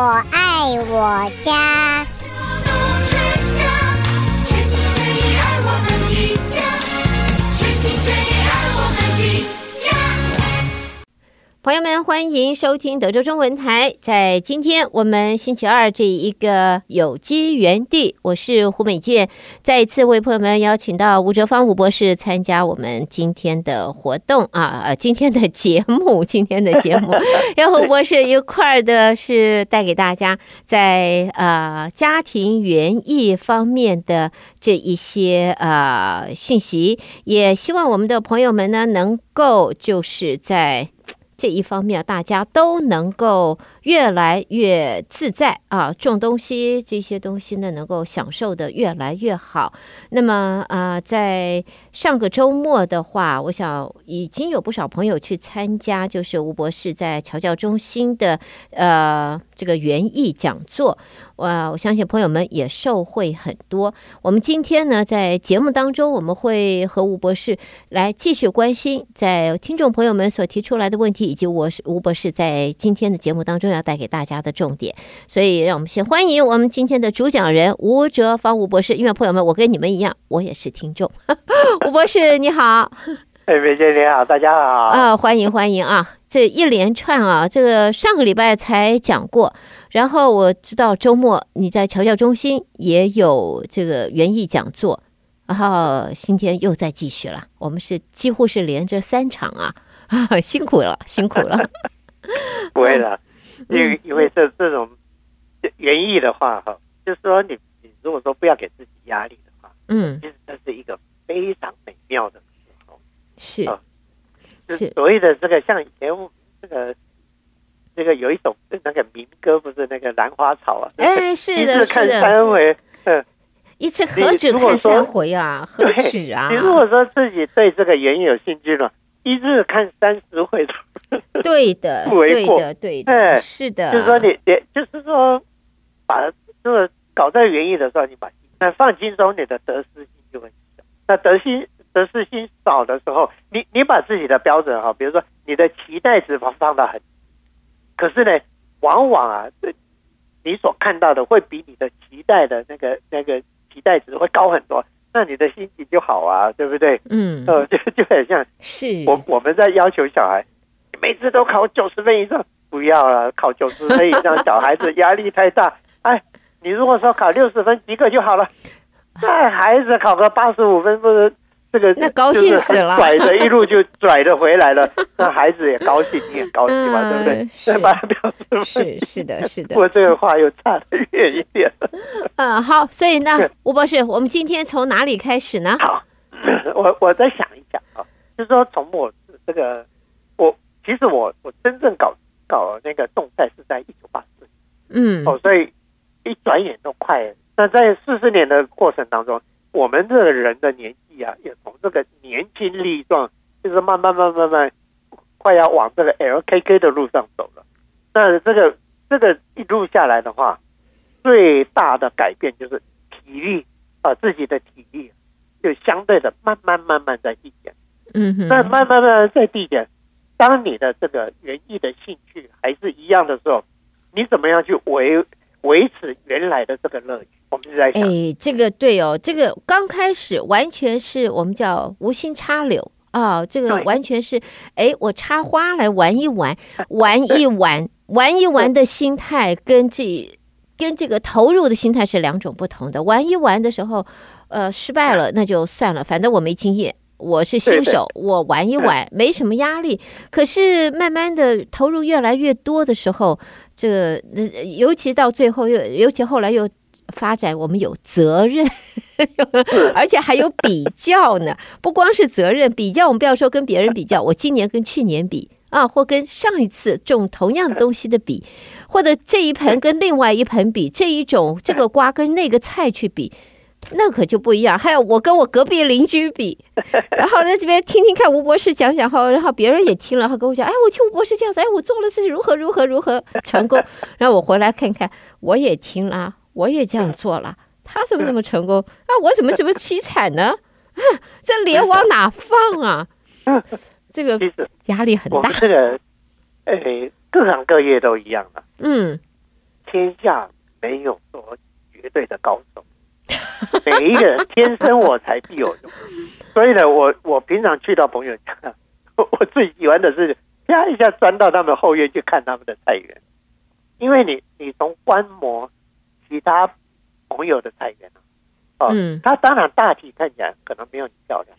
我爱我家。朋友们，欢迎收听德州中文台。在今天我们星期二这一个有机园地，我是胡美健，再一次为朋友们邀请到吴哲芳吴博士参加我们今天的活动啊，今天的节目，今天的节目要和吴博士一块儿的是带给大家在呃家庭园艺方面的这一些呃讯息，也希望我们的朋友们呢能够就是在。这一方面，大家都能够越来越自在啊，种东西这些东西呢，能够享受的越来越好。那么啊、呃，在上个周末的话，我想已经有不少朋友去参加，就是吴博士在侨教中心的呃这个园艺讲座。我我相信朋友们也受惠很多。我们今天呢，在节目当中，我们会和吴博士来继续关心在听众朋友们所提出来的问题，以及我是吴博士在今天的节目当中要带给大家的重点。所以，让我们先欢迎我们今天的主讲人吴哲芳吴博士。因为朋友们，我跟你们一样，我也是听众。吴博士你好，哎，美姐你好，大家好啊，欢迎欢迎啊！这一连串啊，这个上个礼拜才讲过。然后我知道周末你在侨教中心也有这个园艺讲座，然后今天又再继续了。我们是几乎是连着三场啊，辛苦了，辛苦了。不会的，因为因为这这种园艺的话哈，就是说你你如果说不要给自己压力的话，嗯，其实这是一个非常美妙的时候。是，是所谓的这个像以前这个。这个有一首那个民歌，不是那个兰花草啊？哎，是的，是的。看三回，嗯，一次何止看三回啊？何止啊？你如果说自己对这个园艺有兴趣了，一日看三十回，对的，对的，对的，是的。就是说你，你就是说，把这个搞在原意的时候，你把那放轻松，你的得失心就会小。那得心得失心少的时候，你你把自己的标准哈，比如说你的期待值放放到很。可是呢，往往啊，你所看到的会比你的期待的那个那个期待值会高很多，那你的心情就好啊，对不对？嗯，呃，就就很像是我我们在要求小孩每次都考九十分以上，不要了，考九十分以上小孩子压力太大。哎，你如果说考六十分及格就好了，那孩子考个八十五分不是？这个那高兴死了，拽着一路就拽着回来了，那孩子也高兴，你也高兴嘛，对不对？是把它表示是是的，是的。我这个话又差得远一点。嗯，好，所以呢，吴博士，我们今天从哪里开始呢？好，我我再想一想啊，就是说从我这个，我其实我我真正搞搞那个动态是在一九八四年，嗯，哦，所以一转眼都快，那在四十年的过程当中。我们这个人的年纪啊，也从这个年轻力壮，就是慢慢慢慢慢，快要往这个 LKK 的路上走了。那这个这个一路下来的话，最大的改变就是体力啊，自己的体力就相对的慢慢慢慢在递减。嗯哼。那慢慢慢慢在递减，当你的这个园艺的兴趣还是一样的时候，你怎么样去维维持原来的这个乐趣？我们就在哎，这个对哦，这个刚开始完全是我们叫无心插柳。啊，这个完全是哎，我插花来玩一玩，玩一玩，玩一玩的心态跟这跟这个投入的心态是两种不同的。玩一玩的时候，呃，失败了那就算了，反正我没经验，我是新手，我玩一玩没什么压力。可是慢慢的投入越来越多的时候，这个尤其到最后又尤其后来又。发展我们有责任，而且还有比较呢。不光是责任，比较我们不要说跟别人比较，我今年跟去年比啊，或跟上一次种同样的东西的比，或者这一盆跟另外一盆比，这一种这个瓜跟那个菜去比，那可就不一样。还有我跟我隔壁邻居比，然后在这边听听看吴博士讲讲后，然后别人也听了，然后跟我讲，哎，我听吴博士这样子，哎，我做了是如何如何如何成功，然后我回来看看，我也听了。我也这样做了，他怎么那么成功？啊，我怎么这么凄惨呢？啊，这脸往哪放啊？这个压力很大。这个，哎，各行各业都一样的。嗯，天下没有说绝对的高手，每一个人天生我材必有用。所以呢，我我平常去到朋友家，我 我最喜欢的是啪一下钻到他们后院去看他们的菜园，因为你你从观摩其他朋友的菜园啊，嗯，他当然大体看起来可能没有你漂亮，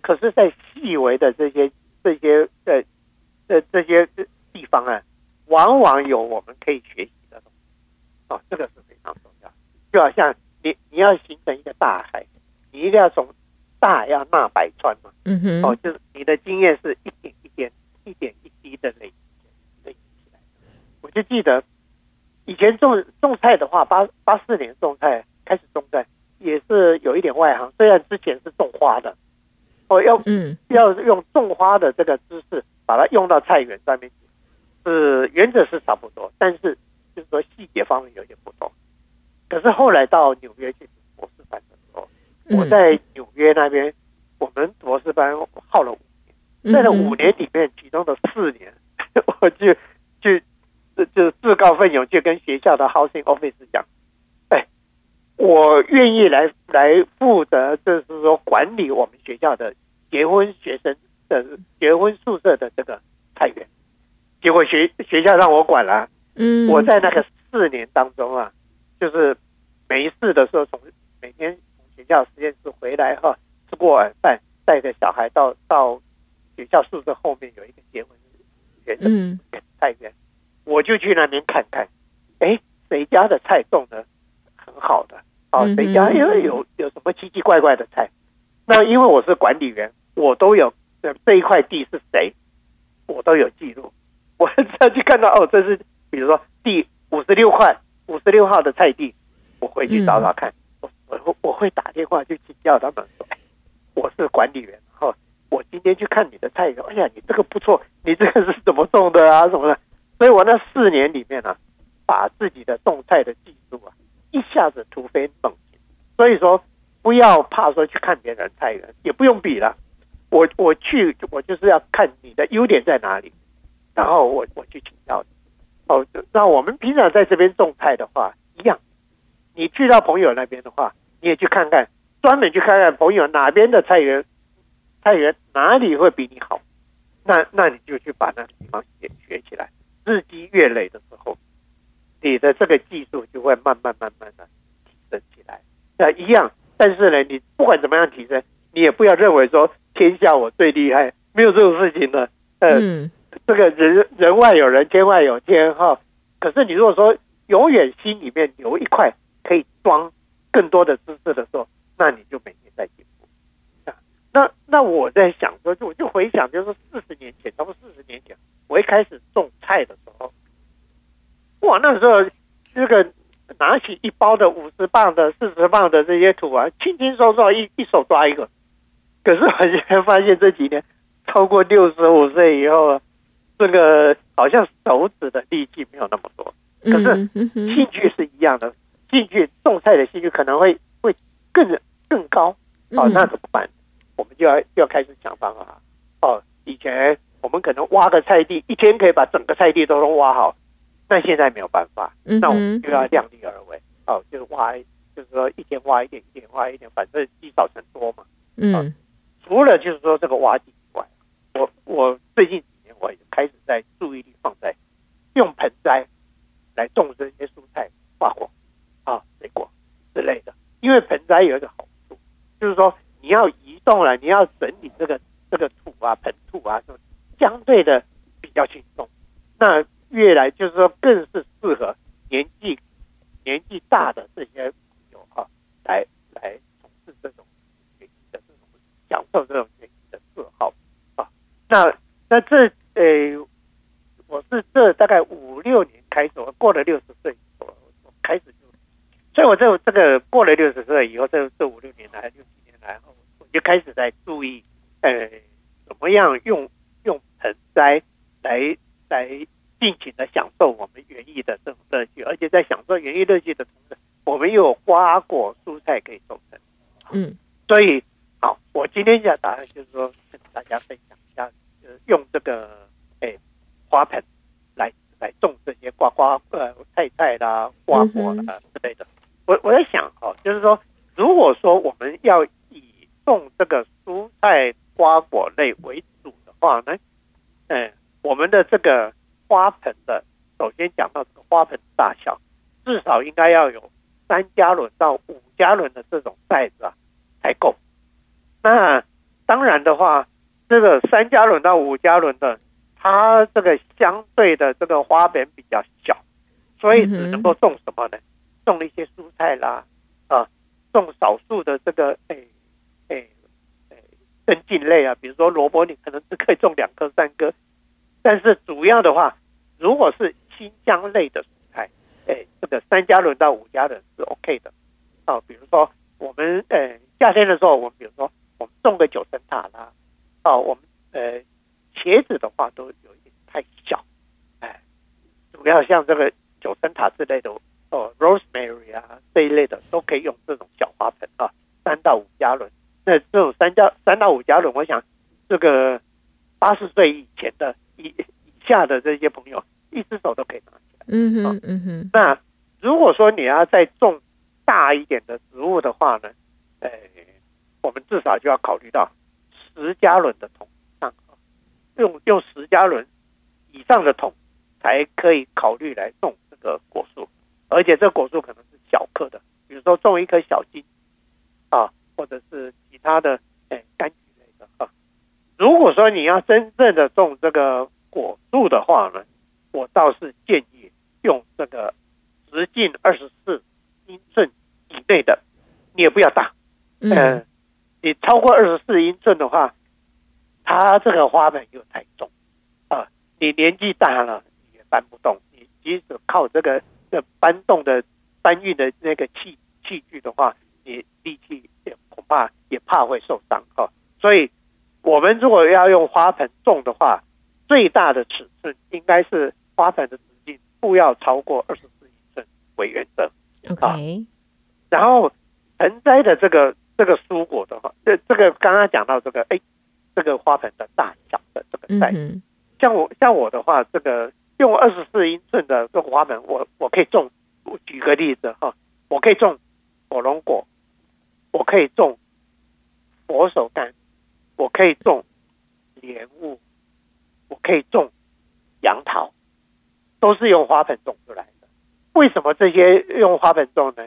可是，在细微的这些这些呃这这些地方啊，往往有我们可以学习的东西，哦，这个是非常重要。就好像你你要形成一个大海，你一定要从。大要纳百川嘛，嗯哼，哦，就是你的经验是一点一点、一点一滴的累积累积起来。我就记得以前种种菜的话，八八四年种菜开始种菜，也是有一点外行。虽然之前是种花的，哦，要嗯要用种花的这个知识把它用到菜园上面去，是原则是差不多，但是就是说细节方面有点不同。可是后来到纽约去。我在纽约那边，我们博士班耗了五年，在这五年里面，其中的四年，我就就就自告奋勇，去跟学校的 housing office 讲，哎，我愿意来来负责，就是说管理我们学校的结婚学生的结婚宿舍的这个菜园。结果学学校让我管了，嗯，我在那个四年当中啊，就是没事的时候，从每天从。学校实验室回来哈，吃过晚饭，带着小孩到到学校宿舍后面有一个结婚园的菜园，我就去那边看看，哎，谁家的菜种的很好的，哦，谁家因为有有什么奇奇怪怪的菜，那因为我是管理员，我都有这一块地是谁，我都有记录，我再去看到哦，这是比如说第五十六块五十六号的菜地，我回去找找看。我我我会打电话去请教他们说，我是管理员哈，我今天去看你的菜园，哎呀，你这个不错，你这个是怎么种的啊？什么的？所以我那四年里面呢、啊，把自己的种菜的技术啊，一下子突飞猛进。所以说，不要怕说去看别人菜园，也不用比了。我我去，我就是要看你的优点在哪里，然后我我去请教你。哦，那我们平常在这边种菜的话，一样。你去到朋友那边的话，你也去看看，专门去看看朋友哪边的菜园，菜园哪里会比你好，那那你就去把那个地方学学起来。日积月累的时候，你的这个技术就会慢慢慢慢的提升起来。那一样，但是呢，你不管怎么样提升，你也不要认为说天下我最厉害，没有这种事情的。嗯、这个人人外有人，天外有天哈。可是你如果说永远心里面留一块。可以装更多的知识的时候，那你就每天在进步。那那我在想说，就我就回想，就是四十年前，差不多四十年前，我一开始种菜的时候，哇，那时候这个拿起一包的五十磅的、四十磅的这些土啊，轻轻松松一一手抓一个。可是我现在发现这几年超过六十五岁以后啊，这个好像手指的力气没有那么多，可是兴趣是一样的。兴趣种菜的兴趣可能会会更更高哦，那怎么办？我们就要要开始想办法哦。以前我们可能挖个菜地，一天可以把整个菜地都能挖好，那现在没有办法，那我们就要量力而为哦，就是挖，就是说一天挖一点，一天挖一点，反正积少成多嘛。嗯，除了就是说这个挖地以外，我我最近年我也开始在注意力放在用盆栽来种这些蔬菜花果。啊水果之类的，因为盆栽有一个好处，就是说你要移动了，你要整理这个这个土啊，盆土啊，就相对的比较轻松。那越来就是说，更是适合年纪年纪大的这些朋友啊，来来从事这种学习的这种享受这种学习的嗜好啊。那那这呃，我是这大概五六年开始，我过了六十岁，我我开始。所以，我这这个过了六十岁以后，这这五六年来，六七年来后，我就开始在注意，呃，怎么样用用盆栽来来尽情的享受我们园艺的这种乐趣，而且在享受园艺乐趣的同时，我们又有花果蔬菜可以种成。嗯，所以好，我今天想打算就是说跟大家分享一下，就是用这个哎花盆来来种这些瓜瓜呃菜菜啦、瓜果啦之类的。我我在想哦，就是说，如果说我们要以种这个蔬菜瓜果类为主的话呢，嗯，我们的这个花盆的，首先讲到这个花盆大小，至少应该要有三加仑到五加仑的这种 size 啊才够。那当然的话，这个三加仑到五加仑的。它这个相对的这个花盆比较小，所以只能够种什么呢？种一些蔬菜啦，啊，种少数的这个诶诶诶根茎类啊，比如说萝卜，你可能只可以种两颗三颗，但是主要的话，如果是新疆类的蔬菜，诶，这个三加仑到五加仑是 OK 的，啊，比如说我们诶夏天的时候，我们比如说我们种个九层塔啦，哦，我们呃。茄子的话都有一点太小，哎，主要像这个九层塔之类的哦，rosemary 啊这一类的都可以用这种小花盆啊，三到五加仑。那这种三加三到五加仑，我想这个八十岁以前的以以下的这些朋友，一只手都可以拿起来。嗯哼嗯哼。那如果说你要再种大一点的植物的话呢，哎，我们至少就要考虑到十加仑的桶上。用用十加仑以上的桶才可以考虑来种这个果树，而且这果树可能是小棵的，比如说种一颗小金啊，或者是其他的诶柑橘类的啊。如果说你要真正的种这个果树的话呢，我倒是建议用这个直径二十四英寸以内的，你也不要大，嗯、呃，你超过二十四英寸的话。它这个花盆又太重啊！你年纪大了也搬不动，你即使靠这个这搬动的搬运的那个器器具的话，你力气也恐怕也怕会受伤哈。所以，我们如果要用花盆种的话，最大的尺寸应该是花盆的直径不要超过二十四英寸为原则。OK，然后盆栽的这个这个蔬果的话，这这个刚刚讲到这个哎。这个花盆的大小的这个 size，像我像我的话，这个用二十四英寸的这个花盆，我我可以种。我举个例子哈，我可以种火龙果，我可以种佛手柑，我可以种莲雾，我可以种杨桃，都是用花盆种出来的。为什么这些用花盆种呢？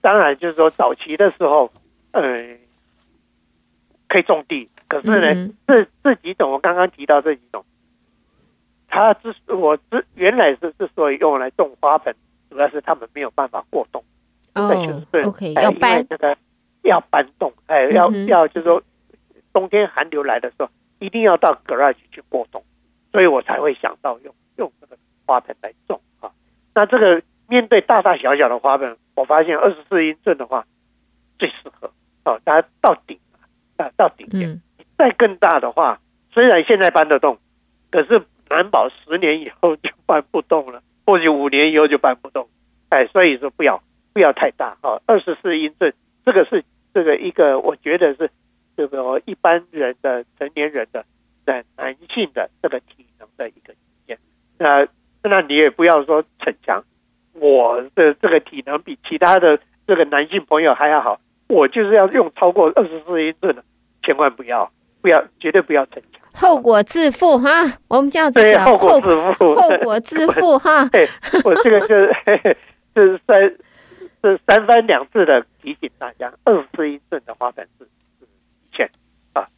当然就是说早期的时候，嗯，可以种地。可是呢，这这几种我刚刚提到这几种，它之我之原来是之所以用来种花盆，主要是他们没有办法过冬。哦，OK，要搬这个要搬动，哎，要要就是说冬天寒流来的时候，一定要到 garage 去过冬，所以我才会想到用用这个花盆来种啊。那这个面对大大小小的花盆，我发现二十四英寸的话最适合哦，大家到顶啊，到顶点。再更大的话，虽然现在搬得动，可是难保十年以后就搬不动了，或许五年以后就搬不动。哎，所以说不要不要太大哈，二十四英寸，这个是这个一个我觉得是这个一般人的成年人的男男性的这个体能的一个极限。那那你也不要说逞强，我的这个体能比其他的这个男性朋友还要好，我就是要用超过二十四英寸的，千万不要。不要，绝对不要逞强，后果自负哈。我们这样子讲，后果自负，后果自负 哈。对我这个就是，就是三，这三番两次的提醒大家，二十四英寸的花盆是是极限啊。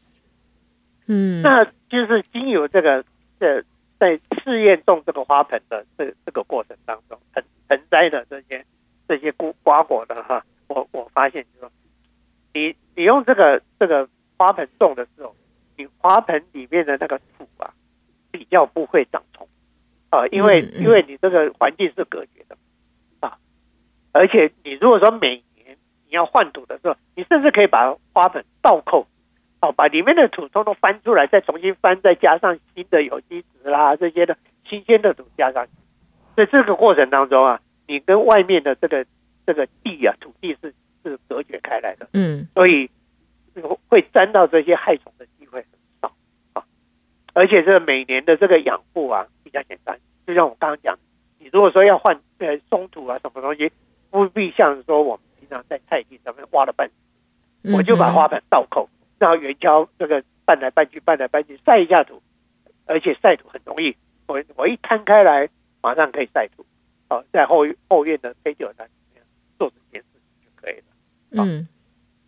嗯，那就是经由这个这在试验种这个花盆的这这个过程当中，盆盆栽的这些这些瓜瓜果的哈，我我发现就是说，你你用这个这个。花盆种的时候，你花盆里面的那个土啊，比较不会长虫啊，因为因为你这个环境是隔绝的啊，而且你如果说每年你要换土的时候，你甚至可以把花盆倒扣，哦，把里面的土通通翻出来，再重新翻，再加上新的有机质啦这些的新鲜的土加上去，在这个过程当中啊，你跟外面的这个这个地啊土地是是隔绝开来的，嗯，所以。会沾到这些害虫的机会很少啊，而且这每年的这个养护啊比较简单，就像我刚刚讲，你如果说要换呃松土啊什么东西，不必像说我们平常在菜地上面挖了半，我就把花盆倒扣，然后圆锹这个拌来拌去，拌来拌去晒一下土，而且晒土很容易，我我一摊开来马上可以晒土，哦，在后后院的黑酒台做这件事情就可以了。嗯，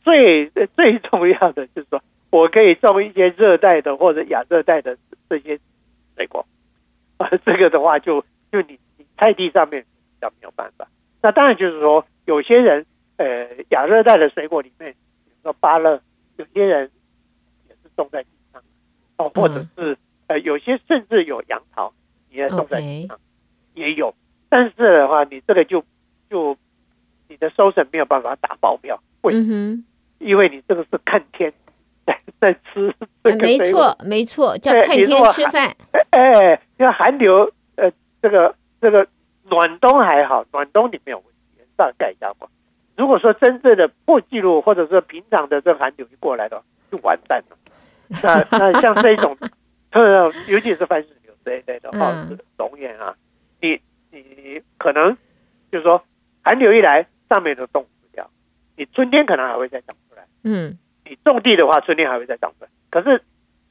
最 最重要的就是说我可以种一些热带的或者亚热带的这些水果。啊，这个的话就就你你菜地上面比较没有办法。那当然就是说，有些人呃亚热带的水果里面，比如说芭乐，有些人也是种在地上，哦，或者是呃有些甚至有杨桃，也种在地上，也有。但是的话，你这个就就你的收成没有办法打保票，为什么？因为你这个是看天在 在吃这个。没错，没错，叫看天吃饭。哎，因为寒流，呃，这个这个暖冬还好，暖冬你没有问题，大概一下嘛。如果说真正的破纪录，或者说平常的这寒流一过来的话，就完蛋了。那那像这种，特，尤其是番石榴这一类的哈，龙眼啊，你你可能就是说寒流一来，上面的冻死掉，你春天可能还会再长出来。嗯，你种地的话，春天还会再长出来。可是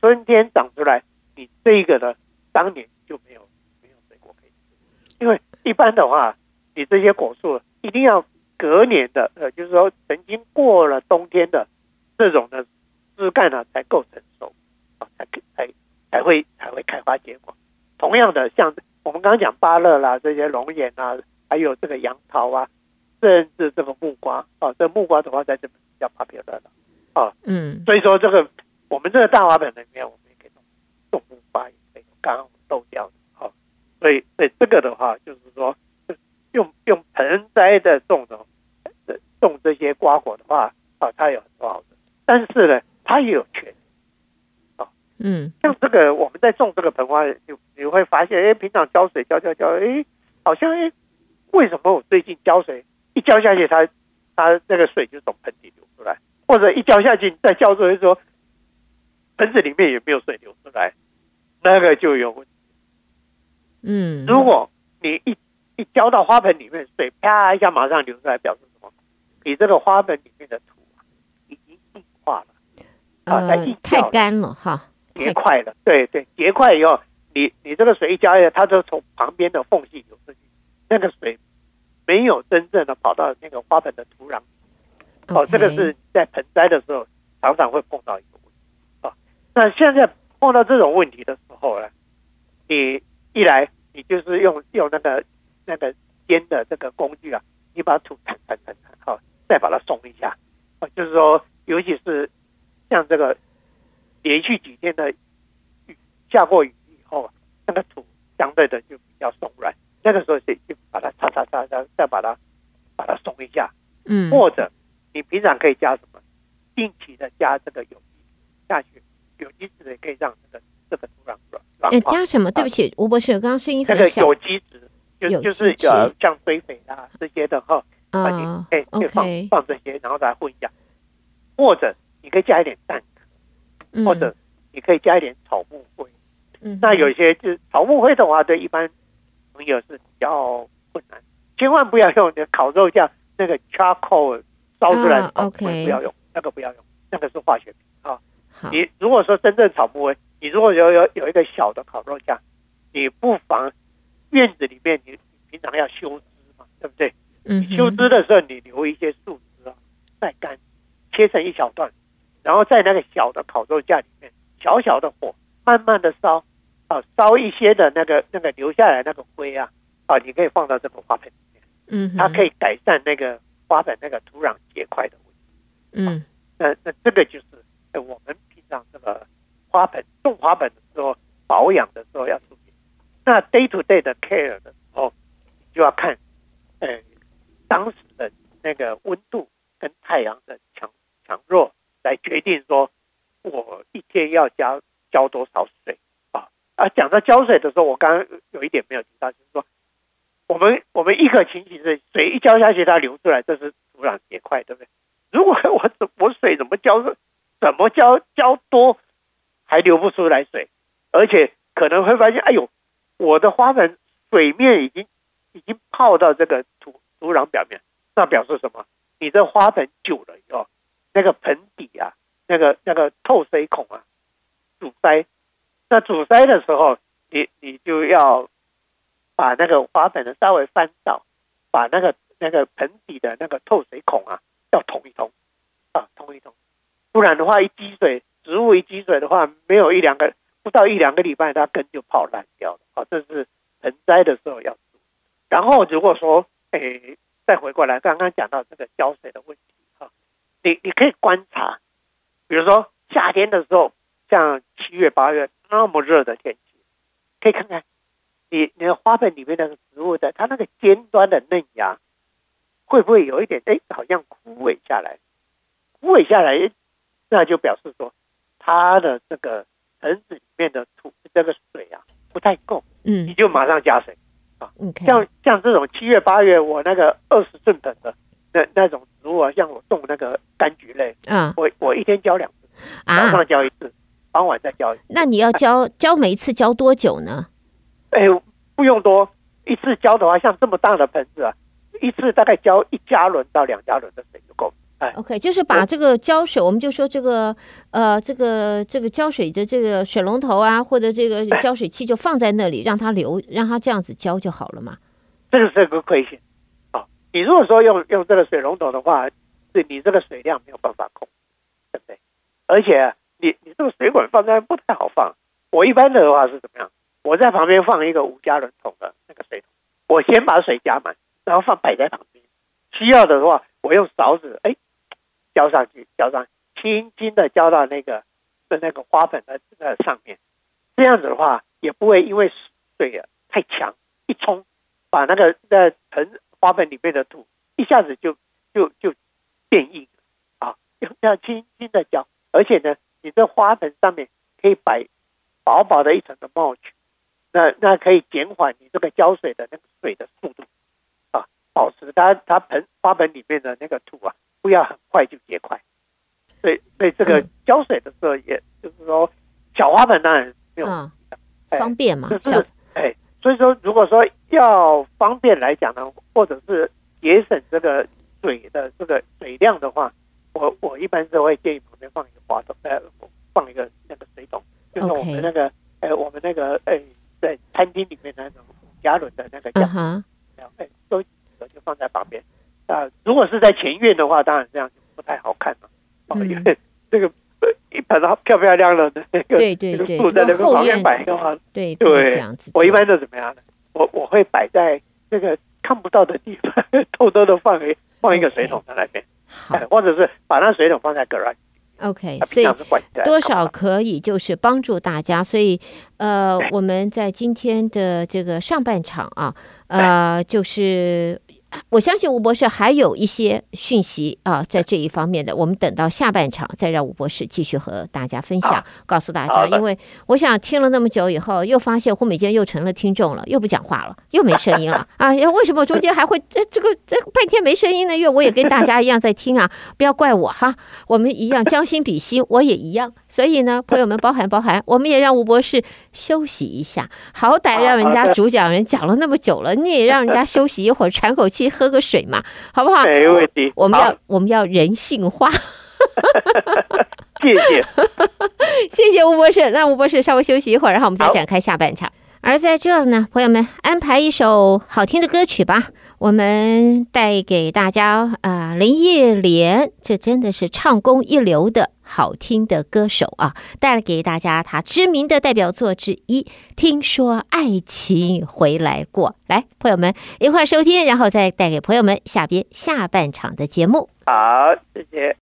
春天长出来，你这一个呢？当年就没有没有水果可以吃，因为一般的话，你这些果树一定要隔年的，呃，就是说曾经过了冬天的这种的枝干呢，才够成熟啊，才才才会才会开花结果。同样的，像我们刚刚讲芭乐啦，这些龙眼啊，还有这个杨桃啊，甚至这个木瓜啊，这木瓜的话在这边比较 popular 的啊，嗯，所以说这个我们这个大花盆里面，我们也可以种种木瓜。也可以刚刚豆掉的，好，所以所以这个的话，就是说用用盆栽的种的种这些瓜果的话，啊，它有很多好处，但是呢，它也有缺点，啊，嗯，像这个我们在种这个盆花，你你会发现，哎，平常浇水浇浇浇，哎，好像哎，为什么我最近浇水一浇下去，它它那个水就从盆底流出来，或者一浇下去再浇水，说盆子里面也没有水流出来。那个就有问题。嗯，如果你一一浇到花盆里面，水啪一下马上流出来，表示什么？你这个花盆里面的土已经硬化了，啊，太硬太干了哈，结块了。对对，结块以后，你你这个水一浇下去，它就从旁边的缝隙流出去，那个水没有真正的跑到那个花盆的土壤。哦，这个是在盆栽的时候常常会碰到一个问题。哦，那现在。碰到这种问题的时候呢，你一来你就是用用那个那个尖的这个工具啊，你把土铲铲铲铲，好，再把它松一下，就是说，尤其是像这个连续几天的雨下过雨以后啊，那个土相对的就比较松软，那个时候就就把它擦擦擦擦，再把它把它松一下，嗯，或者你平常可以加什么，定期的加这个有机下去。有机质的可以让这个这个土壤软软化。加什么？对不起，吴博士，刚刚声音很小。那个有机质，就就是呃，像堆肥啊这些的哈，啊，可以可以放放这些，然后再混一下。或者你可以加一点蛋壳，或者你可以加一点草木灰。嗯，那有些就是草木灰的话，对一般朋友是比较困难，千万不要用你的烤肉酱那个 charcoal 烧出来的草木灰，不要用那个，不要用那个是化学品啊。你如果说真正草木灰，你如果有有有一个小的烤肉架，你不妨院子里面你你平常要修枝嘛，对不对？嗯，修枝的时候你留一些树枝啊，晒干，切成一小段，然后在那个小的烤肉架里面，小小的火慢慢的烧，啊，烧一些的那个那个留下来那个灰啊，啊，你可以放到这个花盆里面，嗯，它可以改善那个花盆那个土壤结块的问题，嗯，那那这个就是我们。平常这个花盆种花盆的时候，保养的时候要注意。那 day to day 的 care 的时候，就要看，呃，当时的那个温度跟太阳的强强弱来决定说，我一天要浇浇多少水啊？讲到浇水的时候，我刚刚有一点没有提到，就是说，我们我们一个情形是水一浇下去，它流出来，这是土壤结块，对不对？如果我怎我水怎么浇？怎么浇浇多还流不出来水，而且可能会发现，哎呦，我的花盆水面已经已经泡到这个土土壤表面，那表示什么？你这花盆久了以后，那个盆底啊，那个那个透水孔啊，堵塞。那阻塞的时候，你你就要把那个花盆的稍微翻倒，把那个那个盆底的那个透水孔啊，要通一通啊，通一通。不然的话，一积水，植物一积水的话，没有一两个，不到一两个礼拜，它根就泡烂掉了啊。这是盆栽的时候要。然后如果说，诶，再回过来，刚刚讲到这个浇水的问题哈，你你可以观察，比如说夏天的时候，像七月八月。那么热的天气，可以看看你你的花盆里面那个植物的它那个尖端的嫩芽，会不会有一点哎，好像枯萎下来？枯萎下来，那就表示说它的这个盆子里面的土这个水啊不太够，嗯，你就马上加水啊。像像这种七月八月，我那个二十寸盆的那那种植物啊，像我种那个柑橘类，嗯，我我一天浇两次，早上浇一次。啊傍晚再浇。那你要浇浇 每一次浇多久呢？哎，不用多，一次浇的话，像这么大的盆子啊，一次大概浇一加仑到两加仑的水就够。哎，OK，就是把这个浇水，我们就说这个呃，这个这个浇水的这个水龙头啊，或者这个浇水器就放在那里，让它流，让它这样子浇就好了嘛。这个是一个亏欠。啊，你如果说用用这个水龙头的话，对你这个水量没有办法控，对不对？而且。你你这个水管放在不太好放，我一般的话是怎么样？我在旁边放一个五加仑桶的那个水桶，我先把水加满，然后放摆在旁边。需要的话，我用勺子哎浇上去，浇上，轻轻的浇到那个的那个花盆的呃上面。这样子的话，也不会因为水啊太强，一冲把那个那盆花盆里面的土一下子就就就变硬啊。要要轻轻的浇，而且呢。你这花盆上面可以摆薄薄的一层的 mulch，那那可以减缓你这个浇水的那个水的速度啊，保持它它盆花盆里面的那个土啊，不要很快就结块。所以所以这个浇水的时候，也就是说小花盆当然没有、嗯、方便嘛，就是哎，所以说如果说要方便来讲呢，或者是节省这个水的这个水量的话。我我一般是会建议旁边放一个花桶，呃，放一个那个水桶，就是我们那个，呃我们那个，呃，在餐厅里面那种五加仑的那个样子，哎，都就放在旁边。啊，如果是在前院的话，当然这样就不太好看了，嗯、因为这个一盆漂漂亮亮的那个，对对对，树在那个旁边摆的话，对对，这样子。我一般都怎么样呢？我我会摆在那个看不到的地方，偷偷的放一放一个水桶在那边。好，或者是把那水桶放在 garage。OK，所以多少可以就是帮助大家。所以，呃，我们在今天的这个上半场啊，呃，就是。我相信吴博士还有一些讯息啊，在这一方面的，我们等到下半场再让吴博士继续和大家分享，告诉大家。因为我想听了那么久以后，又发现胡美娟又成了听众了，又不讲话了，又没声音了 啊！为什么中间还会这这个这半天没声音呢？因为我也跟大家一样在听啊，不要怪我哈，我们一样将心比心，我也一样。所以呢，朋友们包涵包涵，我们也让吴博士休息一下，好歹让人家主讲人讲了那么久了，你也让人家休息一会儿，喘口气。喝个水嘛，好不好？没问题。我们要我们要人性化。谢谢，谢谢吴博士。让吴博士稍微休息一会儿，然后我们再展开下半场。而在这儿呢，朋友们安排一首好听的歌曲吧，我们带给大家啊、林忆莲，这真的是唱功一流的。好听的歌手啊，带来给大家她知名的代表作之一《听说爱情回来过》。来，朋友们一块儿收听，然后再带给朋友们下边下半场的节目。好，谢谢。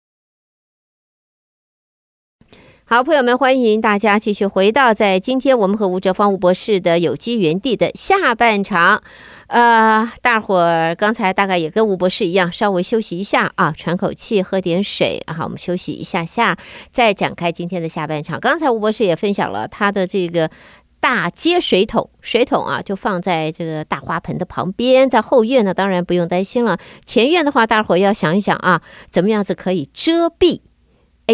好，朋友们，欢迎大家继续回到在今天我们和吴哲芳吴博士的有机园地的下半场。呃，大伙儿刚才大概也跟吴博士一样，稍微休息一下啊，喘口气，喝点水，好，我们休息一下下，再展开今天的下半场。刚才吴博士也分享了他的这个大接水桶，水桶啊，就放在这个大花盆的旁边，在后院呢，当然不用担心了。前院的话，大伙要想一想啊，怎么样子可以遮蔽。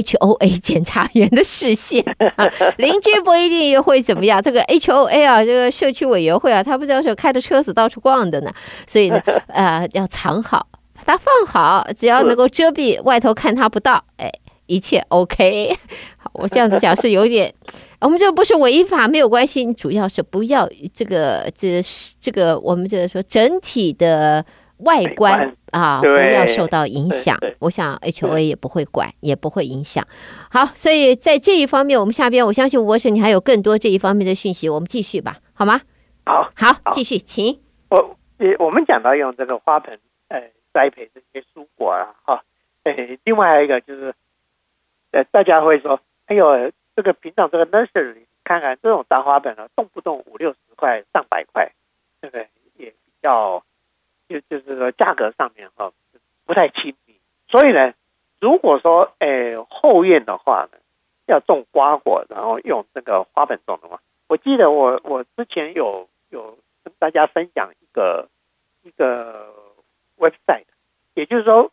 HOA 检查员的视线，邻居不一定会怎么样。这个 HOA 啊，这个社区委员会啊，他不知道是开着车子到处逛的呢，所以呢，呃，要藏好，把它放好，只要能够遮蔽外头看他不到，哎，一切 OK。好 我这样子讲是有点，我们这不是违法，没有关系，主要是不要这个这是这个我们就是说整体的。外观啊，不要受到影响。我想 HOA 也不会管，也不会影响。好，所以在这一方面，我们下边我相信吴博士，你还有更多这一方面的讯息，我们继续吧，好吗？好，好，继续，请。我我们讲到用这个花盆呃栽培这些蔬果啊，哈，呃，另外还有一个就是，呃，大家会说，哎呦，这个平常这个 nursery 看看这种大花盆啊，动不动五六十块、上百块，对不对？也比较。就就是说价格上面哈不太亲民，所以呢，如果说诶后院的话呢，要种瓜果，然后用这个花盆种的话，我记得我我之前有有跟大家分享一个一个 website，也就是说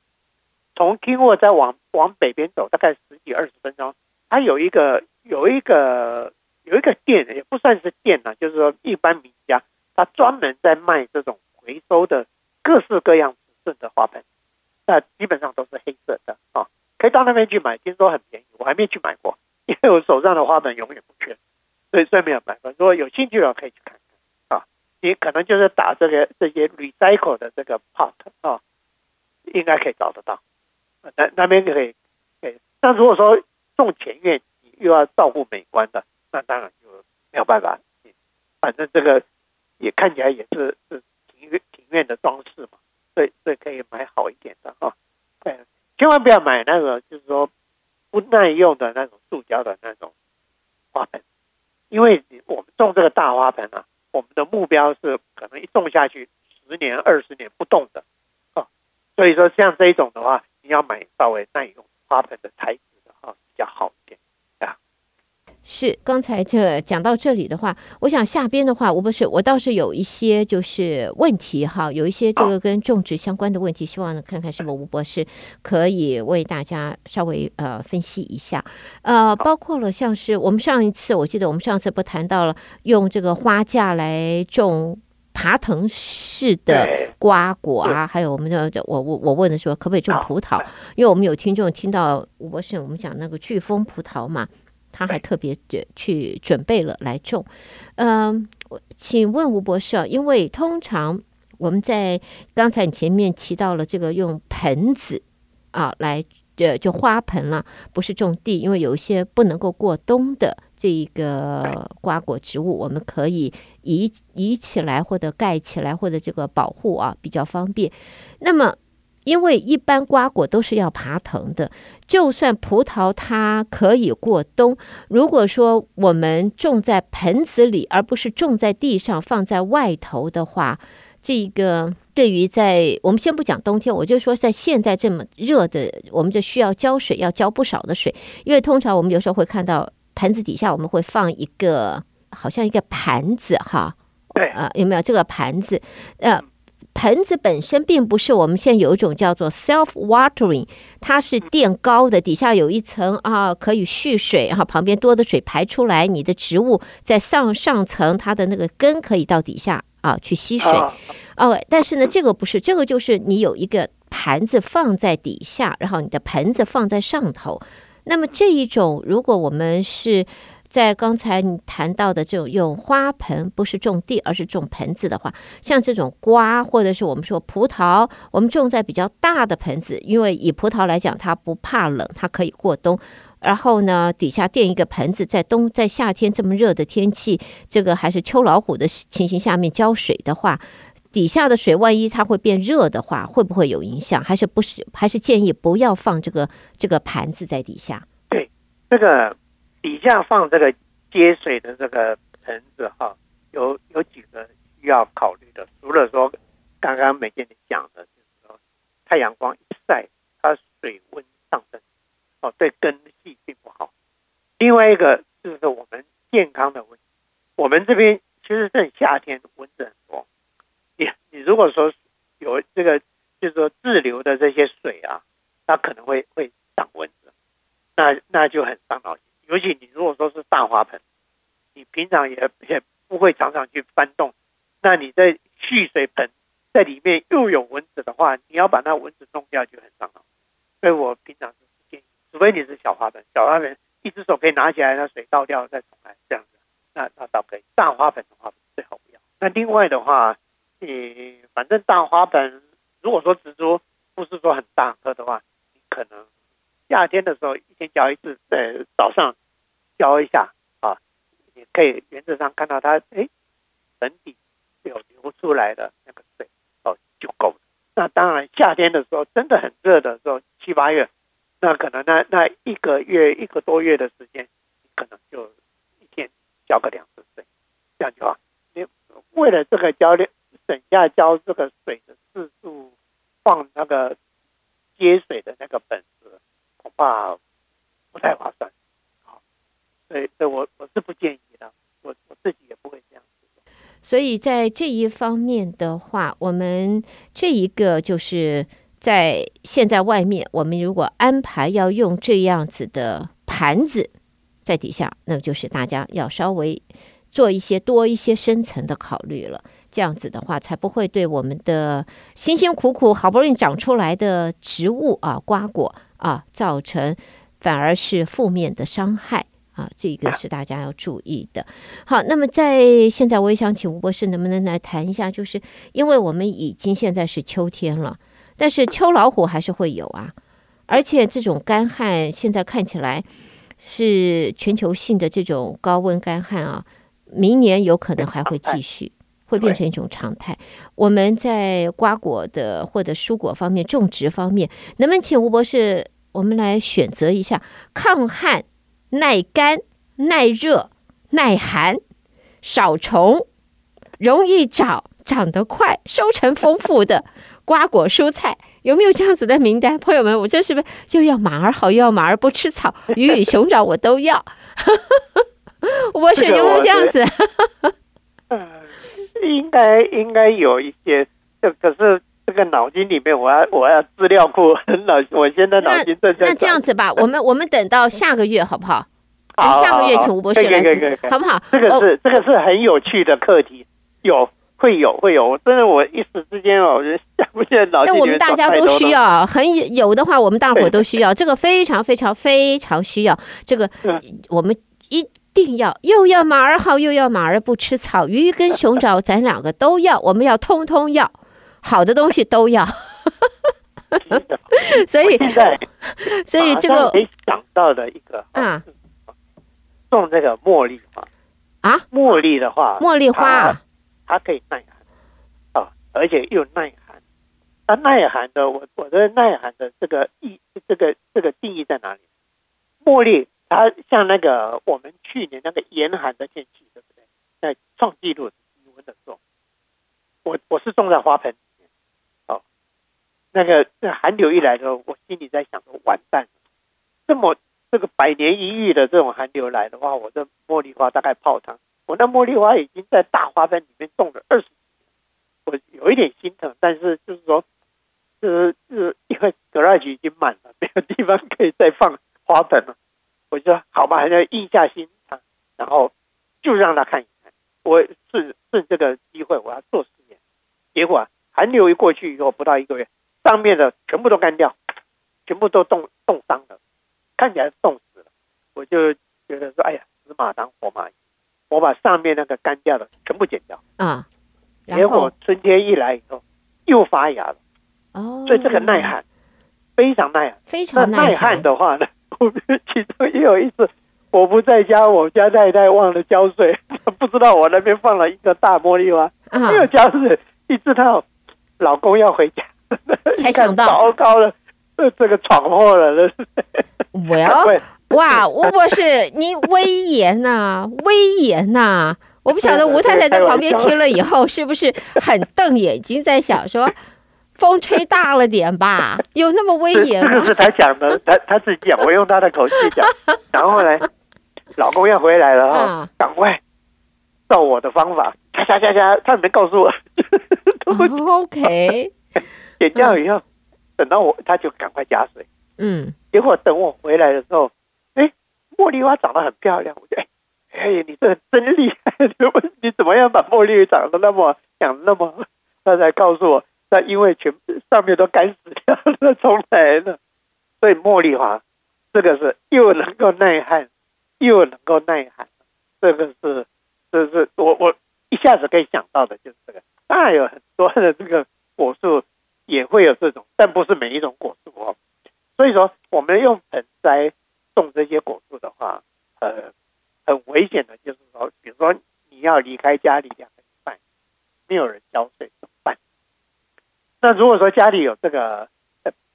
从 Kingwood 再往往北边走大概十几二十分钟，它有一个有一个有一个店，也不算是店了，就是说一般名家，他专门在卖这种回收的。各式各样尺寸的花盆，那基本上都是黑色的啊，可以到那边去买，听说很便宜，我还没去买过，因为我手上的花盆永远不缺，所以所以没有买过。如果有兴趣的话，可以去看看啊。你可能就是打这个这些 recycle 的这个 pot 啊，应该可以找得到。那那边可以，可以。那如果说种前院，你又要照顾美观的，那当然就没有办法。反正这个也看起来也是是。庭院庭院的装饰嘛，所以所以可以买好一点的哈，对，千万不要买那个就是说不耐用的那种塑胶的那种花盆，因为我们种这个大花盆啊，我们的目标是可能一种下去十年二十年不动的，哦，所以说像这一种的话，你要买稍微耐用花盆的材质的哈，比较好。是，刚才这讲到这里的话，我想下边的话，我不是我倒是有一些就是问题哈，有一些这个跟种植相关的问题，希望看看是否吴博士可以为大家稍微呃分析一下，呃，包括了像是我们上一次我记得我们上次不谈到了用这个花架来种爬藤式的瓜果啊，还有我们的我我我问的说可不可以种葡萄，因为我们有听众听到吴博士我们讲那个巨峰葡萄嘛。他还特别的去准备了来种，嗯，请问吴博士啊，因为通常我们在刚才你前面提到了这个用盆子啊来呃就花盆了，不是种地，因为有一些不能够过冬的这一个瓜果植物，我们可以移移起来或者盖起来或者这个保护啊比较方便，那么。因为一般瓜果都是要爬藤的，就算葡萄它可以过冬。如果说我们种在盆子里，而不是种在地上放在外头的话，这个对于在我们先不讲冬天，我就说在现在这么热的，我们就需要浇水，要浇不少的水。因为通常我们有时候会看到盆子底下我们会放一个好像一个盘子哈，对啊，有没有这个盘子？呃。盆子本身并不是我们现在有一种叫做 self watering，它是垫高的，底下有一层啊可以蓄水，然后旁边多的水排出来，你的植物在上上层，它的那个根可以到底下啊去吸水。哦，但是呢，这个不是，这个就是你有一个盘子放在底下，然后你的盆子放在上头。那么这一种，如果我们是在刚才你谈到的这种用花盆，不是种地，而是种盆子的话，像这种瓜或者是我们说葡萄，我们种在比较大的盆子，因为以葡萄来讲，它不怕冷，它可以过冬。然后呢，底下垫一个盆子，在冬在夏天这么热的天气，这个还是秋老虎的情形下面浇水的话，底下的水万一它会变热的话，会不会有影响？还是不是？还是建议不要放这个这个盘子在底下？对，这个。底下放这个接水的这个盆子哈，有有几个需要考虑的。除了说刚刚美健你讲的，就是说太阳光一晒，它水温上升，哦，对根系并不好。另外一个就是我们健康的问题，我们这边其实在夏天蚊子很多。你你如果说有这个就是说滞留的这些水啊，它可能会会长蚊子。那那就很伤脑筋。尤其你如果说是大花盆，你平常也也不会常常去翻动，那你在蓄水盆在里面又有蚊子的话，你要把那蚊子弄掉就很伤脑。所以我平常是不建议，除非你是小花盆，小花盆一只手可以拿起来，那水倒掉再重来这样子，那那倒可以。大花盆的话最好不要。那另外的话，你反正大花盆，如果说植株不是说很大棵的话，你可能夏天的时候一天浇一次，在早上浇一下啊，你可以原则上看到它，哎，盆底有流出来的那个水哦就够了。那当然夏天的时候真的很热的时候，七八月，那可能那那一个月一个多月的时间，你可能就一天浇个两次水，这样就好。你为了这个浇。省下浇这个水的次数，放那个接水的那个本子，恐怕不太划算。好，所以，所以我我是不建议的，我我自己也不会这样子。所以在这一方面的话，我们这一个就是在现在外面，我们如果安排要用这样子的盘子在底下，那就是大家要稍微做一些多一些深层的考虑了。这样子的话，才不会对我们的辛辛苦苦好不容易长出来的植物啊、瓜果啊，造成反而是负面的伤害啊。这个是大家要注意的。好，那么在现在，我也想请吴博士能不能来谈一下，就是因为我们已经现在是秋天了，但是秋老虎还是会有啊，而且这种干旱现在看起来是全球性的这种高温干旱啊，明年有可能还会继续。会变成一种常态。我们在瓜果的或者蔬果方面种植方面，能不能请吴博士，我们来选择一下抗旱、耐干、耐热、耐寒、少虫、容易长、长得快、收成丰富的瓜果蔬菜，有没有这样子的名单？朋友们，我这是不是又要马儿好，又要马儿不吃草，鱼与熊掌我都要？吴博士有没有这样子？应该应该有一些，这可是这个脑筋里面，我要我要资料库 脑，我现在脑筋正在。那这样子吧，我们我们等到下个月好不好？好，下个月请吴博士来，好不好？这个是这个是很有趣的课题，有会有会有，真的我一时之间哦，我想不起来脑筋。那我们大家都需要，很有的话，我们大伙都需要，这个非常非常非常需要，这个我们一。定要又要马儿好，又要马儿不吃草，鱼跟熊掌咱两个都要，我们要通通要，好的东西都要。所以现在，所以这个没想到的一个啊，种这个茉莉花啊，茉莉的话，茉莉花它可以耐寒啊，而且又耐寒。它耐寒的，我我的耐寒的这个意，这个这个定义在哪里？茉莉。它像那个我们去年那个严寒的天气，对不对？在创纪录低温的时候，我我是种在花盆那个这寒流一来的时候，我心里在想说，完蛋，这么这个百年一遇的这种寒流来的话，我这茉莉花大概泡汤。我那茉莉花已经在大花盆里面种了二十，我有一点心疼，但是就是说，就是是因为 garage 已经满了，没有地方可以再放花盆了。我就说好吧，还是硬下心肠，然后就让他看一看。我顺顺这个机会，我要做实验。结果寒流一过去以后，不到一个月，上面的全部都干掉，全部都冻冻伤了，看起来冻死了。我就觉得说，哎呀，死马当活马医，我把上面那个干掉的全部剪掉啊。结果春天一来以后，又发芽了。哦，所以这个耐旱非常耐旱，非常耐寒，耐寒的话呢？我们其中也有一次，我不在家，我家太太忘了浇水，不知道我那边放了一个大茉莉花，没有浇水，一直到老公要回家，才想到糟糕了，这这个闯祸了。我要 哇，吴博士，你威严呐、啊，威严呐、啊！我不晓得吴太太在旁边听了以后，是不是很瞪眼睛，在想说。风吹大了点吧？有那么威严吗？这个是他讲的，他他自己讲，我用他的口气讲。然后呢，老公要回来了哈，赶快照我的方法，咔咔咔咔，他没告诉我。OK，剪掉以后，等到我他就赶快加水。嗯，结果等我回来的时候，哎茉莉花长得很漂亮。我觉得，哎，哎，你这真厉害！你你怎么样把茉莉长得那么养那么？他才告诉我，那因为全上面都干死掉了，重来了。所以茉莉花这个是又能够耐旱，又能够耐寒，这个是，这是我我一下子可以想到的就是这个。当然有很多的这个果树也会有这种，但不是每一种果树哦。所以说，我们用盆栽种这些果树的话，呃，很危险的，就是说，比如说你要离开家里两个礼拜，没有人浇水怎么办？那如果说家里有这个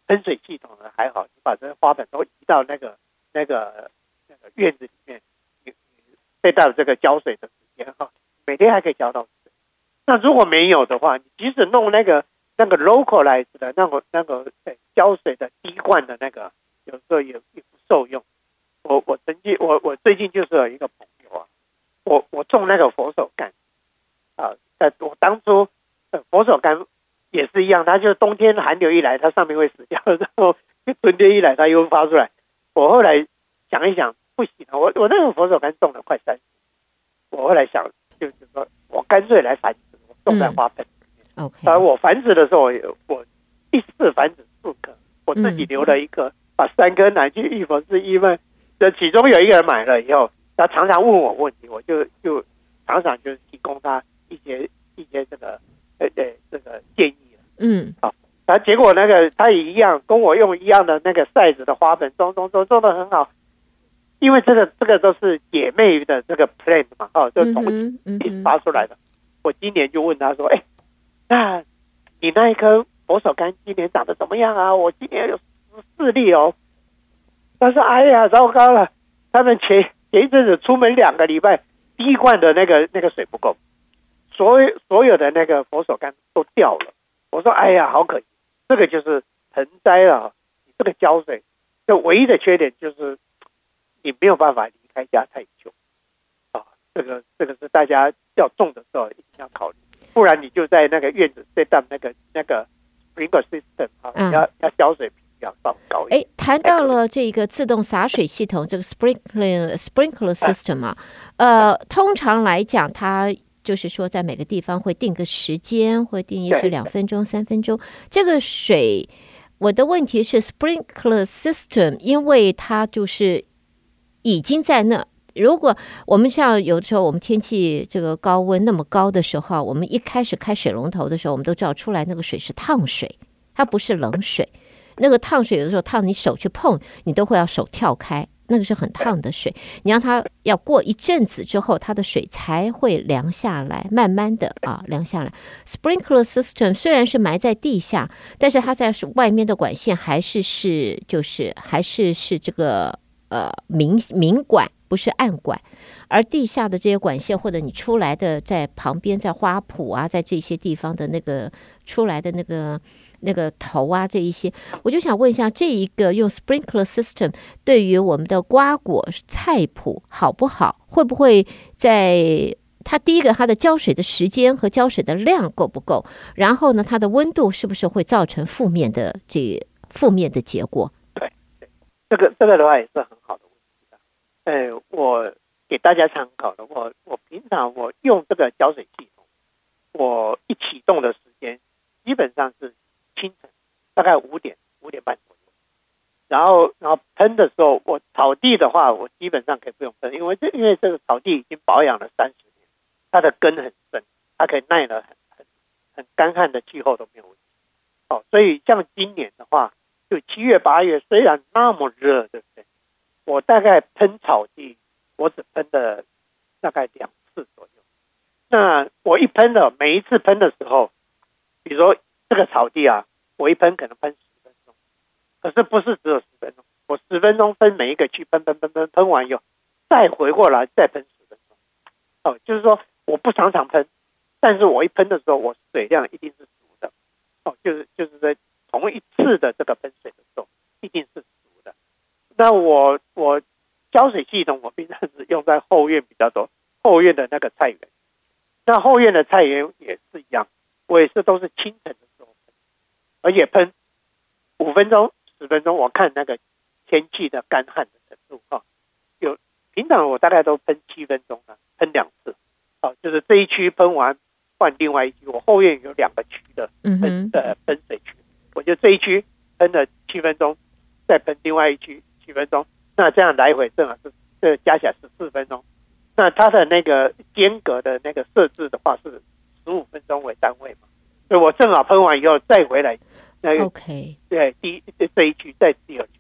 喷水系统呢，还好，你把这个花盆都移到那个那个那个院子里面，你你最大的这个浇水的时间哈，每天还可以浇到水。那如果没有的话，你即使弄那个。那个 localized 的那个那个浇水的滴灌的那个，有时候也也不受用。我我曾经我我最近就是有一个朋友啊，我我种那个佛手柑啊，在我当初呃佛手柑也是一样，它就是冬天寒流一来，它上面会死掉，然后春天一来，它又发出来。我后来想一想，不行啊，我我那个佛手柑种了快三十，我后来想就是说我干脆来繁殖，我种在花盆。嗯 OK，而我繁殖的时候，我第四次繁殖四颗，我自己留了一颗，把三颗拿去预防是因为这其中有一个人买了以后，他常常问我问题，我就就常常就提供他一些一些这个呃呃这个建议嗯，好，然后结果那个他也一样跟我用一样的那个 size 的花盆种种种种的很好，因为这个这个都是姐妹的这个 plant 嘛，哦，就同引发出来的。我今年就问他说，哎。那，你那一颗佛手柑今年长得怎么样啊？我今年有十四粒哦。他说：“哎呀，糟糕了！他们前前一阵子出门两个礼拜，滴灌的那个那个水不够，所有所有的那个佛手柑都掉了。”我说：“哎呀，好可惜！这个就是盆栽啊，你这个浇水，这唯一的缺点就是你没有办法离开家太久啊。这个这个是大家要种的时候一定要考虑。”不然你就在那个院子再当那个那个 sprinkler system 啊，要要浇水要放高一点。哎，谈到了这个自动洒水系统，这个 sprinkler sprinkler system 啊，呃，通常来讲，它就是说在每个地方会定个时间，会定一是两分钟、三分钟。这个水，我的问题是 sprinkler system，因为它就是已经在那。如果我们像有的时候，我们天气这个高温那么高的时候，我们一开始开水龙头的时候，我们都知道出来那个水是烫水，它不是冷水。那个烫水有的时候烫你手去碰，你都会要手跳开，那个是很烫的水。你让它要过一阵子之后，它的水才会凉下来，慢慢的啊凉下来。Sprinkler system 虽然是埋在地下，但是它在外面的管线还是是就是还是是这个呃明明管。不是暗管，而地下的这些管线，或者你出来的在旁边，在花圃啊，在这些地方的那个出来的那个那个头啊，这一些，我就想问一下，这一个用 sprinkler system 对于我们的瓜果菜圃好不好？会不会在它第一个它的浇水的时间和浇水的量够不够？然后呢，它的温度是不是会造成负面的这负面的结果？对，这个这个的话也是很好的。哎，我给大家参考的，我我平常我用这个浇水系统，我一启动的时间基本上是清晨，大概五点五点半左右。然后然后喷的时候，我草地的话，我基本上可以不用喷，因为这因为这个草地已经保养了三十年，它的根很深，它可以耐了很很很干旱的气候都没有问题。哦，所以像今年的话，就七月八月虽然那么热，对不对？我大概喷草地，我只喷了大概两次左右。那我一喷的，每一次喷的时候，比如说这个草地啊，我一喷可能喷十分钟，可是不是只有十分钟，我十分钟分每一个区喷喷喷喷，喷完以后再回过来再喷十分钟。哦，就是说我不常常喷，但是我一喷的时候，我水量一定是足的。哦，就是就是在同一次的这个喷水的时候，一定是。那我我浇水系统，我平常是用在后院比较多，后院的那个菜园。那后院的菜园也是一样，我也是都是清晨的时候喷，而且喷五分钟、十分钟，我看那个天气的干旱的程度哈。有平常我大概都喷七分钟呢，喷两次，啊，就是这一区喷完换另外一区。我后院有两个区的喷的喷水区，我就这一区喷了七分钟，再喷另外一区七分钟，那这样来回正好是这加起来十四分钟。那它的那个间隔的那个设置的话是十五分钟为单位嘛，所以我正好喷完以后再回来。那 OK，对，第一这一区再第二区。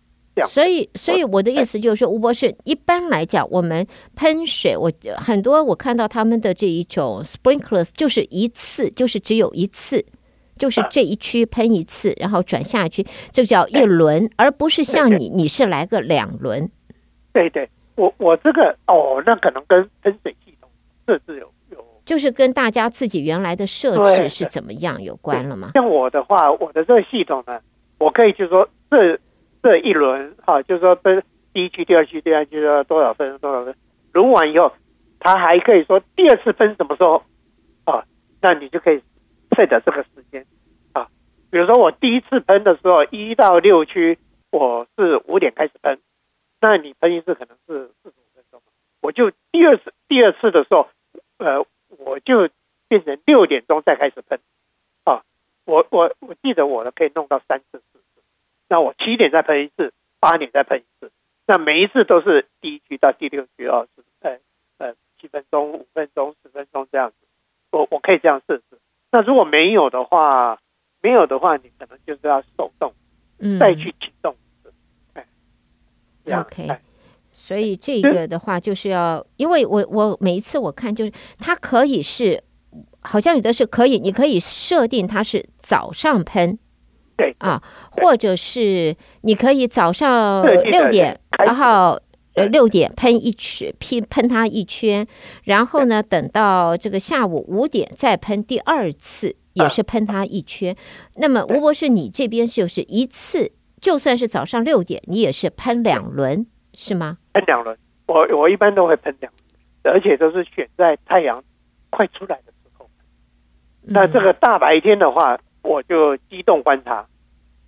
所以，所以我的意思就是说，吴博士，一般来讲，我们喷水，我很多我看到他们的这一种 sprinklers 就是一次，就是只有一次，就是这一区喷一次，然后转下一区，这叫一轮，而不是像你，你是来个两轮。对对，我我这个哦，那可能跟喷水系统设置有有，就是跟大家自己原来的设置是怎么样有关了吗？像我的话，我的这个系统呢，我可以就是说这。这一轮哈，就是说分第一区、第二区、第二区要多少分多少分，轮完以后，它还可以说第二次分什么时候啊？那你就可以 set 这个时间啊。比如说我第一次喷的时候，一到六区我是五点开始喷，那你喷一次可能是四十五分钟，我就第二次第二次的时候，呃，我就变成六点钟再开始喷啊。我我我记得我的可以弄到三次四次。那我七点再喷一次，八点再喷一次，那每一次都是第一区到第六区哦，是呃呃七分钟、五分钟、十分钟这样子，我我可以这样设置。那如果没有的话，没有的话，你可能就是要手动，嗯，再去启动。哎，OK，所以这个的话就是要，因为我我每一次我看就是它可以是，好像有的是可以，你可以设定它是早上喷。对啊，或者是你可以早上六点，然后呃六点喷一圈，喷喷它一圈，然后呢，等到这个下午五点再喷第二次，也是喷它一圈。那么吴博士，你这边就是一次，就算是早上六点，你也是喷两轮，是吗？喷两轮，我我一般都会喷两轮，而且都是选在太阳快出来的时候。那这个大白天的话。我就机动观察，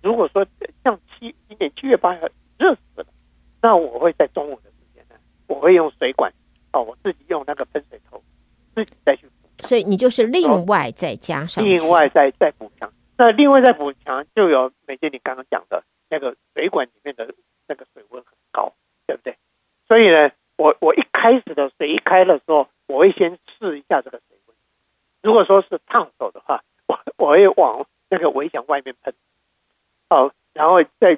如果说像七今年七月八号热死了，那我会在中午的时间呢，我会用水管哦，我自己用那个喷水头，自己再去补。所以你就是另外再加上，另外再再补强。那另外再补强，就有美娟你刚刚讲的那个水管里面的那个水温很高，对不对？所以呢，我我一开始的水一开的时候，我会先试一下这个水温，如果说是烫手的话。我我会往那个围墙外面喷，好，然后在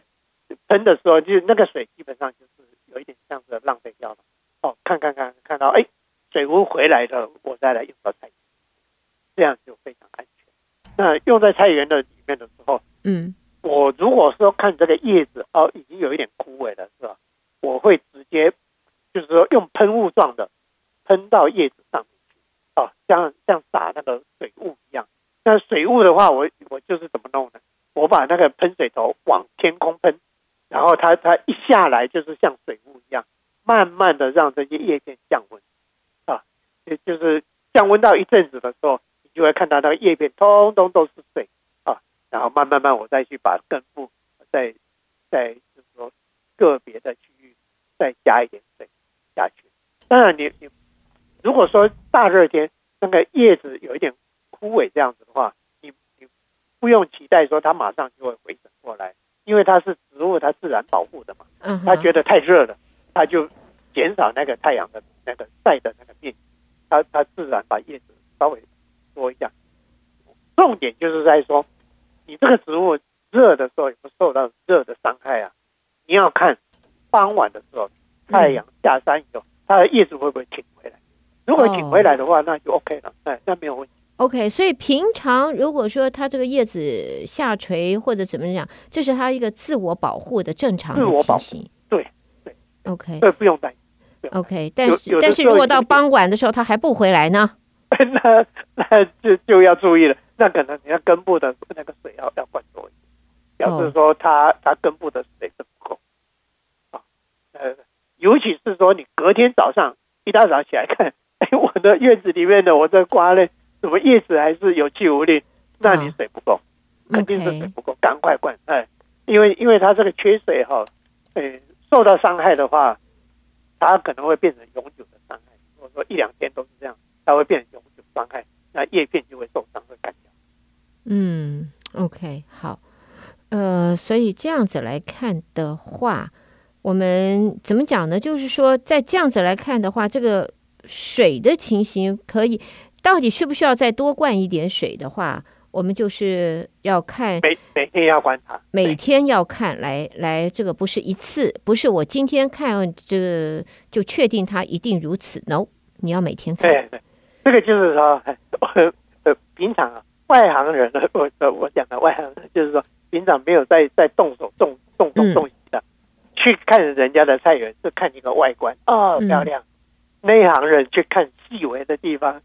喷的时候，就是那个水基本上就是有一点像是浪费掉了。哦，看看看，看到哎，水温回来了，我再来用到菜园，这样就非常安全。那用在菜园的里面的时候，嗯，我如果说看这个叶子哦，已经有一点枯萎了，是吧？我会直接就是说用喷雾状的喷到叶子上面去，哦，像像撒那个水雾一样。那水雾的话，我我就是怎么弄呢？我把那个喷水头往天空喷，然后它它一下来就是像水雾一样，慢慢的让这些叶片降温啊，也就是降温到一阵子的时候，你就会看到那个叶片通通都是水啊，然后慢慢慢我再去把根部再再就是说个别的区域再加一点水下去。当然你你如果说大热天那个叶子有一点。枯萎这样子的话，你你不用期待说它马上就会回神过来，因为它是植物，它自然保护的嘛。嗯，它觉得太热了，它就减少那个太阳的那个晒的那个面积，它它自然把叶子稍微缩一下。重点就是在说，你这个植物热的时候有没有受到热的伤害啊？你要看傍晚的时候，太阳下山以后，它的叶子会不会挺回来？如果挺回来的话，那就 OK 了，哎，那没有问题。OK，所以平常如果说它这个叶子下垂或者怎么样，这是它一个自我保护的正常的情形。对对，OK，对，不用担心。OK，但是但是如果到傍晚的时候它还不回来呢？那那就就要注意了。那可能你要根部的那个水要要灌多一点，表示说它它根部的水是不够啊。呃，尤其是说你隔天早上一大早起来看，哎，我的院子里面的我在刮嘞。什么叶子还是有气无力？那你水不够，肯定是水不够，赶快灌！哎，因为因为它这个缺水哈，哎，受到伤害的话，它可能会变成永久的伤害。如果说一两天都是这样，它会变成永久伤害，那叶片就会受伤，会干掉。嗯，OK，好，呃，所以这样子来看的话，我们怎么讲呢？就是说，在这样子来看的话，这个水的情形可以，到底需不需要再多灌一点水的话？我们就是要看每每天要观察，每天要看来来，这个不是一次，不是我今天看这个就确定它一定如此。No，你要每天看。对对，这个就是说，呃，平常啊，外行人呢，我我讲的外行人就是说，平常没有在在动手动动动动的，嗯、去看人家的菜园，是看一个外观哦漂亮。嗯、内行人去看细微的地方，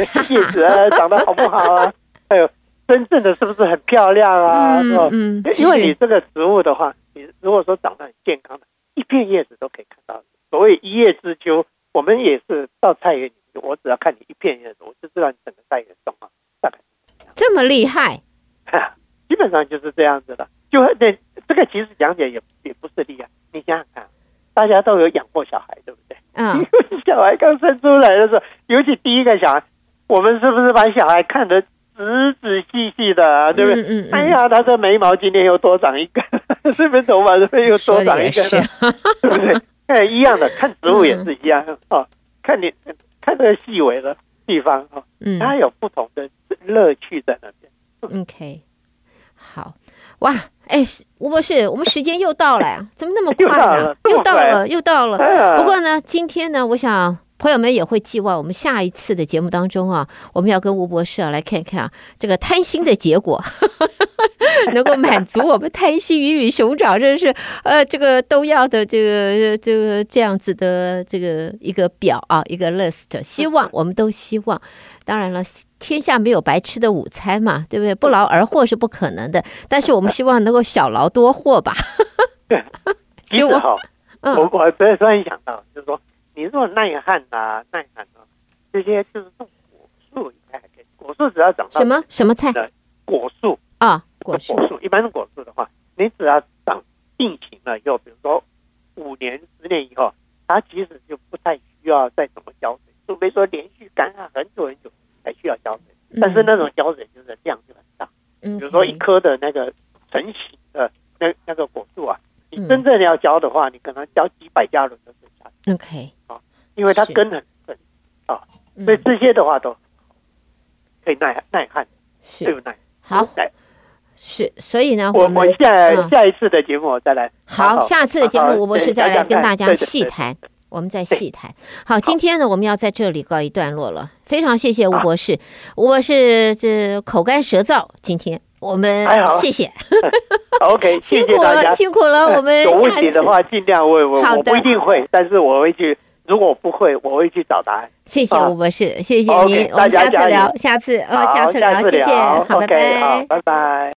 叶子啊长得好不好啊，还有。真正的是不是很漂亮啊？是吧？嗯，因为你这个植物的话，你如果说长得很健康的，一片叶子都可以看到。所谓一叶知秋，我们也是到菜园里，我只要看你一片叶子，我就知道你整个菜园状况大概这么厉害，基本上就是这样子的。就那这个其实讲解也也不是厉害。你想想看，大家都有养过小孩，对不对？嗯，小孩刚生出来的时候，尤其第一个小孩，我们是不是把小孩看得？仔仔细细的啊，对不对？嗯哎呀，他的眉毛今天又多长一根，这边头发这边又多长一根，对不对？哎，一样的，看植物也是一样、嗯、哦。看你看这个细微的地方哦，嗯，它有不同的乐趣在那边。OK，好哇，哎，吴博士，我们时间又到了呀，怎么那么快呢？又到了，又到了。不过呢，今天呢，我想。朋友们也会寄望我们下一次的节目当中啊，我们要跟吴博士啊来看看啊，这个贪心的结果 能够满足我们贪心鱼与熊掌，真是呃这个都要的这个这个这样子的这个一个表啊，一个 list。希望我们都希望，当然了，天下没有白吃的午餐嘛，对不对？不劳而获是不可能的，但是我们希望能够小劳多获吧。其实好，我我突然想到，就是说。你如果耐旱啊，耐寒啊，这些就是种果树应该还可以。果树只要长到什么什么菜？果树啊，果树。一般的果树的话，你只要长定型了以后，比如说五年、十年以后，它其实就不太需要再怎么浇水，除非说连续干旱很久很久才需要浇水。但是那种浇水就是量就很大。嗯。比如说一棵的那个成型的那那个果树啊，你真正要教的话，你可能教几百加仑的水下去。OK。因为它根很深啊，所以这些的话都可以耐耐旱，对不对？好，是，所以呢，我们下下一次的节目我再来。好，下次的节目吴博士再来跟大家细谈，我们再细谈。好，今天呢，我们要在这里告一段落了。非常谢谢吴博士，吴博士这口干舌燥，今天我们谢谢。OK，辛苦了，辛苦了。我们有问题的话尽量问，我我不一定会，但是我会去。如果我不会，我会去找答案。谢谢吴博士，谢谢您。我们下次聊，下次呃，下次聊，谢谢，好，拜拜，拜拜。